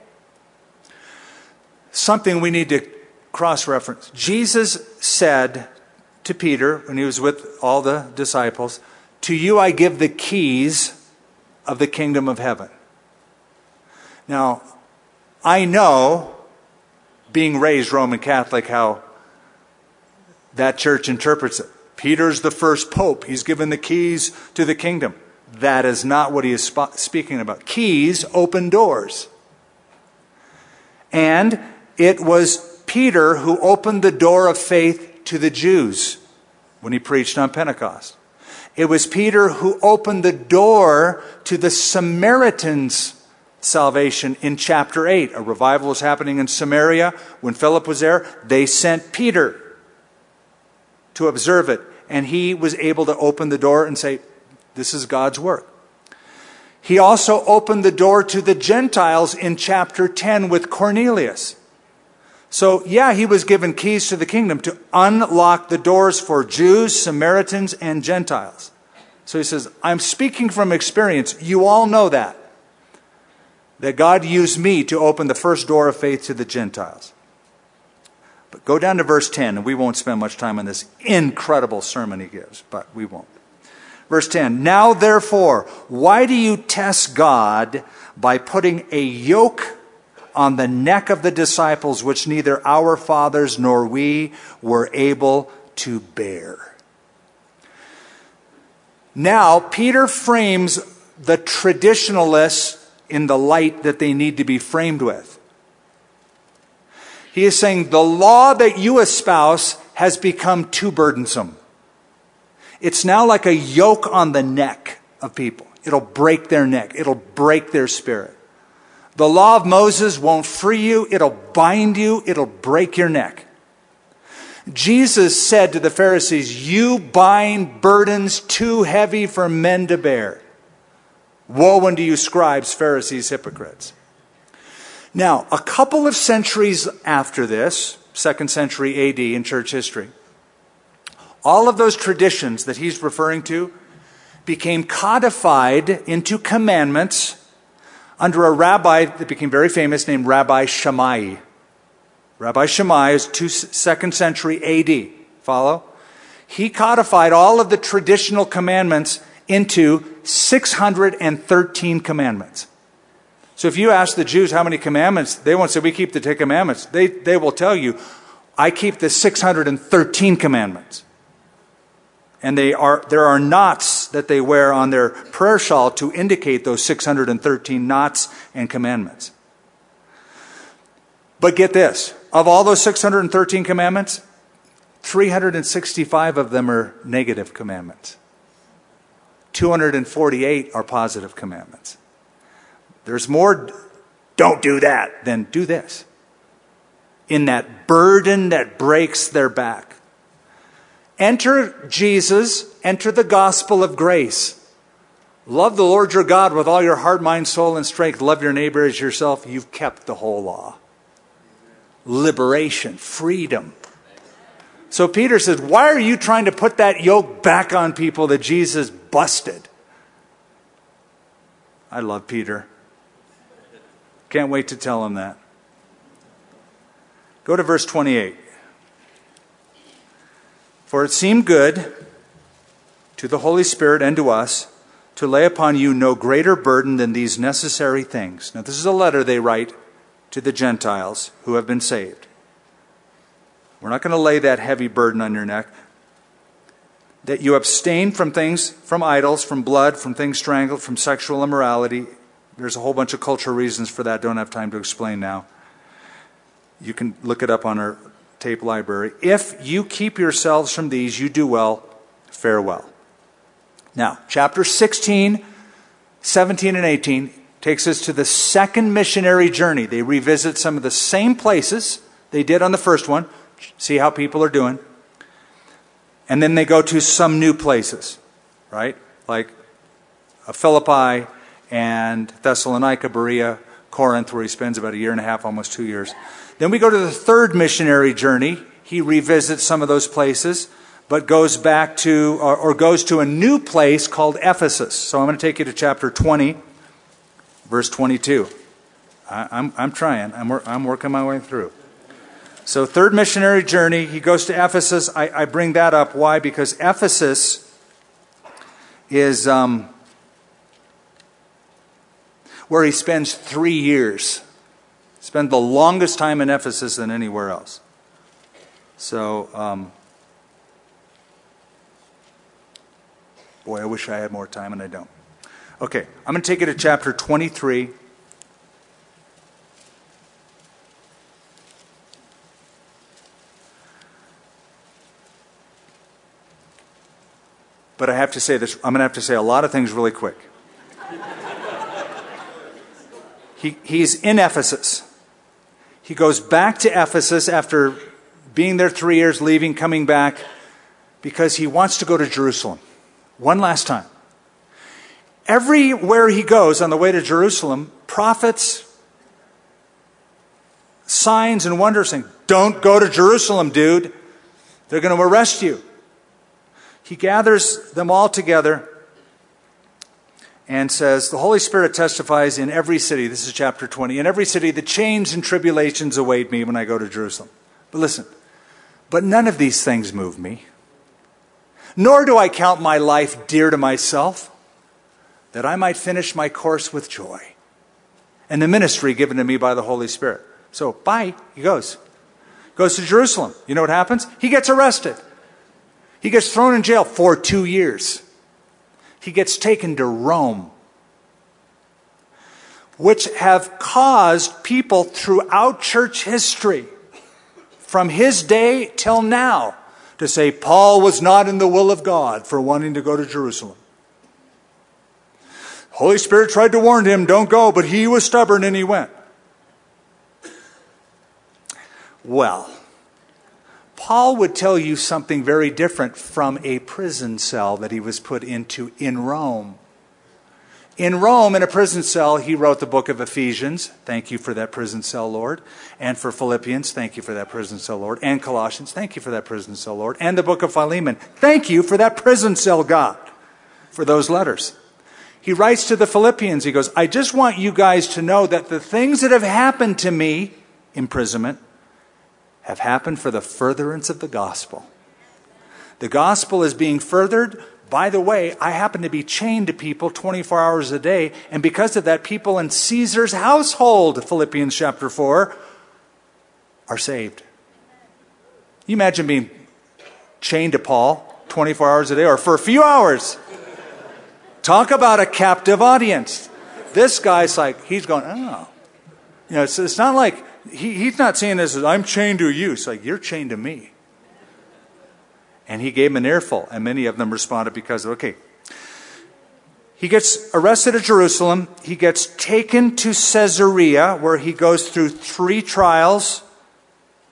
Something we need to cross reference. Jesus said to Peter when he was with all the disciples, To you I give the keys of the kingdom of heaven. Now, I know, being raised Roman Catholic, how that church interprets it. Peter's the first pope. He's given the keys to the kingdom. That is not what he is sp- speaking about. Keys open doors. And it was Peter who opened the door of faith to the Jews when he preached on Pentecost. It was Peter who opened the door to the Samaritans' salvation in chapter 8. A revival was happening in Samaria. When Philip was there, they sent Peter to observe it. And he was able to open the door and say, This is God's work. He also opened the door to the Gentiles in chapter 10 with Cornelius. So, yeah, he was given keys to the kingdom to unlock the doors for Jews, Samaritans, and Gentiles. So he says, I'm speaking from experience. You all know that. That God used me to open the first door of faith to the Gentiles. But go down to verse 10, and we won't spend much time on this incredible sermon he gives, but we won't. Verse 10 Now therefore, why do you test God by putting a yoke on the neck of the disciples, which neither our fathers nor we were able to bear. Now, Peter frames the traditionalists in the light that they need to be framed with. He is saying the law that you espouse has become too burdensome. It's now like a yoke on the neck of people. It'll break their neck, it'll break their spirit. The law of Moses won't free you, it'll bind you, it'll break your neck. Jesus said to the Pharisees, You bind burdens too heavy for men to bear. Woe unto you, scribes, Pharisees, hypocrites. Now, a couple of centuries after this, second century AD in church history, all of those traditions that he's referring to became codified into commandments under a rabbi that became very famous named Rabbi Shammai. Rabbi Shammai is two, second century AD. Follow? He codified all of the traditional commandments into 613 commandments. So if you ask the Jews how many commandments, they won't say, We keep the Ten Commandments. They, they will tell you, I keep the 613 commandments. And they are, there are that they wear on their prayer shawl to indicate those 613 knots and commandments. But get this of all those 613 commandments, 365 of them are negative commandments, 248 are positive commandments. There's more, don't do that, than do this. In that burden that breaks their back. Enter Jesus, enter the gospel of grace. Love the Lord your God with all your heart, mind, soul, and strength. Love your neighbor as yourself. You've kept the whole law. Liberation, freedom. So Peter says, Why are you trying to put that yoke back on people that Jesus busted? I love Peter. Can't wait to tell him that. Go to verse 28. For it seemed good to the Holy Spirit and to us to lay upon you no greater burden than these necessary things. Now, this is a letter they write to the Gentiles who have been saved. We're not going to lay that heavy burden on your neck. That you abstain from things, from idols, from blood, from things strangled, from sexual immorality. There's a whole bunch of cultural reasons for that. Don't have time to explain now. You can look it up on our tape library. If you keep yourselves from these, you do well, farewell. Now, chapter 16, 17, and 18 takes us to the second missionary journey. They revisit some of the same places they did on the first one, see how people are doing. And then they go to some new places, right? Like uh, Philippi and Thessalonica, Berea, Corinth, where he spends about a year and a half, almost two years. Then we go to the third missionary journey. He revisits some of those places, but goes back to, or, or goes to a new place called Ephesus. So I'm going to take you to chapter 20, verse 22. I, I'm, I'm trying, I'm, I'm working my way through. So, third missionary journey, he goes to Ephesus. I, I bring that up. Why? Because Ephesus is um, where he spends three years. Spend the longest time in Ephesus than anywhere else. So, um, boy, I wish I had more time, and I don't. Okay, I'm going to take you to chapter 23. But I have to say this, I'm going to have to say a lot of things really quick. he, he's in Ephesus. He goes back to Ephesus after being there three years, leaving, coming back, because he wants to go to Jerusalem one last time. Everywhere he goes on the way to Jerusalem, prophets, signs, and wonders saying, Don't go to Jerusalem, dude. They're going to arrest you. He gathers them all together and says, The Holy Spirit testifies in every city, this is chapter 20, in every city the chains and tribulations await me when I go to Jerusalem. But listen, but none of these things move me, nor do I count my life dear to myself, that I might finish my course with joy and the ministry given to me by the Holy Spirit. So, bye, he goes. Goes to Jerusalem. You know what happens? He gets arrested. He gets thrown in jail for two years he gets taken to Rome, which have caused people throughout church history, from his day till now, to say Paul was not in the will of God for wanting to go to Jerusalem. Holy Spirit tried to warn him, don't go, but he was stubborn and he went. Well, Paul would tell you something very different from a prison cell that he was put into in Rome. In Rome, in a prison cell, he wrote the book of Ephesians. Thank you for that prison cell, Lord. And for Philippians, thank you for that prison cell, Lord. And Colossians, thank you for that prison cell, Lord. And the book of Philemon, thank you for that prison cell, God, for those letters. He writes to the Philippians, he goes, I just want you guys to know that the things that have happened to me, imprisonment, have happened for the furtherance of the gospel. The gospel is being furthered by the way, I happen to be chained to people 24 hours a day, and because of that, people in Caesar's household, Philippians chapter 4, are saved. You imagine being chained to Paul 24 hours a day or for a few hours. Talk about a captive audience. This guy's like, he's going, oh. You know, it's, it's not like, he, he's not saying this as, I'm chained to you. It's like, you're chained to me. And he gave them an earful, and many of them responded because, okay. He gets arrested at Jerusalem. He gets taken to Caesarea, where he goes through three trials,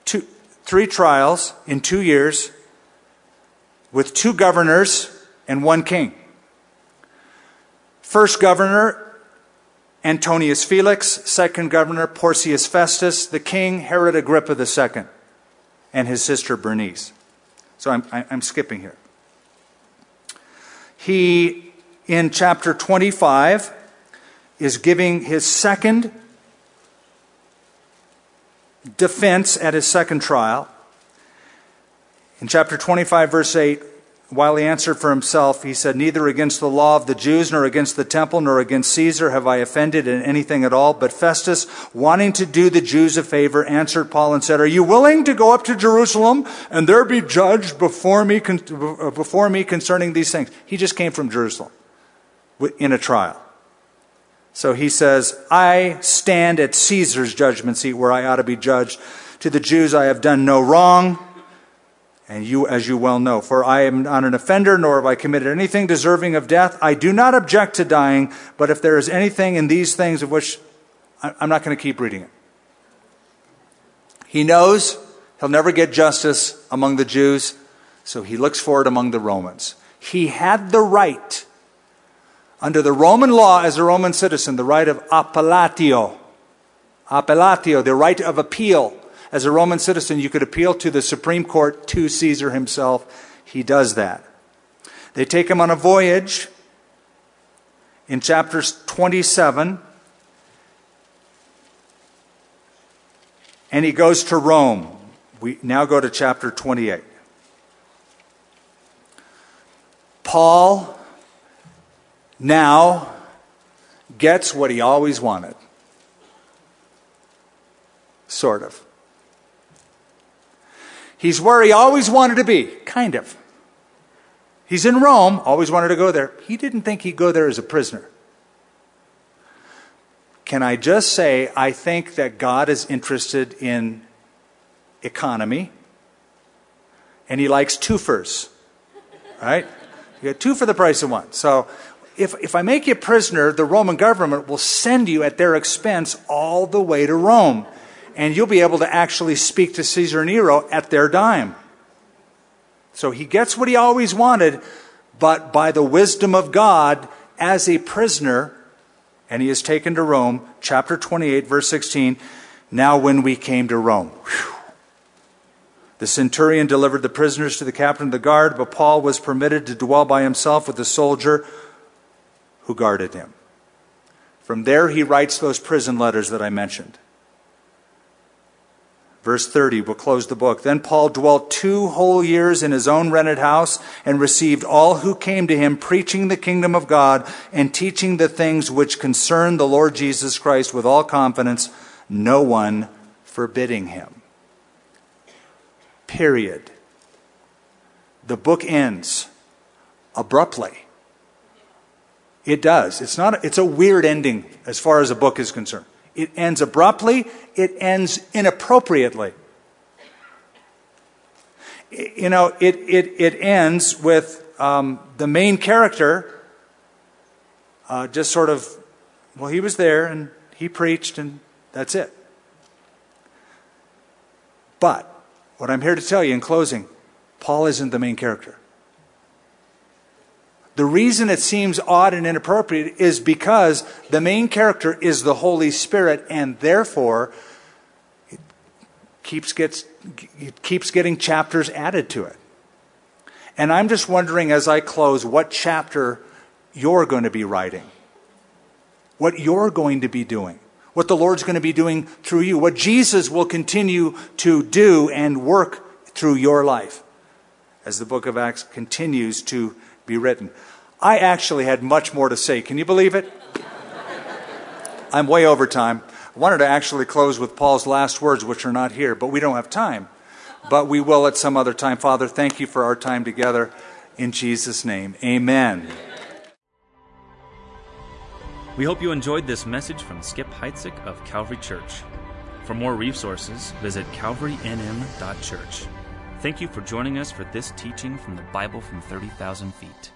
two, three trials in two years, with two governors and one king. First governor, Antonius Felix. Second governor, Porcius Festus. The king, Herod Agrippa II, and his sister Bernice. So I'm, I'm skipping here. He, in chapter 25, is giving his second defense at his second trial. In chapter 25, verse 8, while he answered for himself, he said, Neither against the law of the Jews, nor against the temple, nor against Caesar have I offended in anything at all. But Festus, wanting to do the Jews a favor, answered Paul and said, Are you willing to go up to Jerusalem and there be judged before me, uh, before me concerning these things? He just came from Jerusalem in a trial. So he says, I stand at Caesar's judgment seat where I ought to be judged. To the Jews I have done no wrong and you, as you well know, for I am not an offender, nor have I committed anything deserving of death. I do not object to dying, but if there is anything in these things of which I'm not going to keep reading it. He knows he'll never get justice among the Jews, so he looks for it among the Romans. He had the right, under the Roman law as a Roman citizen, the right of appellatio. Appellatio, the right of appeal as a Roman citizen, you could appeal to the Supreme Court, to Caesar himself. He does that. They take him on a voyage in chapters 27, and he goes to Rome. We now go to chapter 28. Paul now gets what he always wanted. Sort of. He's where he always wanted to be, kind of. He's in Rome, always wanted to go there. He didn't think he'd go there as a prisoner. Can I just say, I think that God is interested in economy, and he likes twofers, right? You get two for the price of one. So if, if I make you a prisoner, the Roman government will send you at their expense all the way to Rome and you'll be able to actually speak to Caesar Nero at their dime. So he gets what he always wanted, but by the wisdom of God, as a prisoner, and he is taken to Rome, chapter 28, verse 16. Now, when we came to Rome, whew, the centurion delivered the prisoners to the captain of the guard, but Paul was permitted to dwell by himself with the soldier who guarded him. From there, he writes those prison letters that I mentioned. Verse 30, we'll close the book. Then Paul dwelt two whole years in his own rented house and received all who came to him, preaching the kingdom of God and teaching the things which concern the Lord Jesus Christ with all confidence, no one forbidding him. Period. The book ends abruptly. It does. It's not, it's a weird ending as far as a book is concerned. It ends abruptly, it ends inappropriately. You know, it, it, it ends with um, the main character uh, just sort of, well, he was there and he preached and that's it. But what I'm here to tell you in closing, Paul isn't the main character. The reason it seems odd and inappropriate is because the main character is the Holy Spirit, and therefore it keeps, gets, it keeps getting chapters added to it. And I'm just wondering as I close what chapter you're going to be writing, what you're going to be doing, what the Lord's going to be doing through you, what Jesus will continue to do and work through your life as the book of Acts continues to be written. I actually had much more to say. Can you believe it? I'm way over time. I wanted to actually close with Paul's last words, which are not here, but we don't have time. But we will at some other time. Father, thank you for our time together. In Jesus' name, amen. We hope you enjoyed this message from Skip Heitzig of Calvary Church. For more resources, visit calvarynm.church. Thank you for joining us for this teaching from the Bible from 30,000 feet.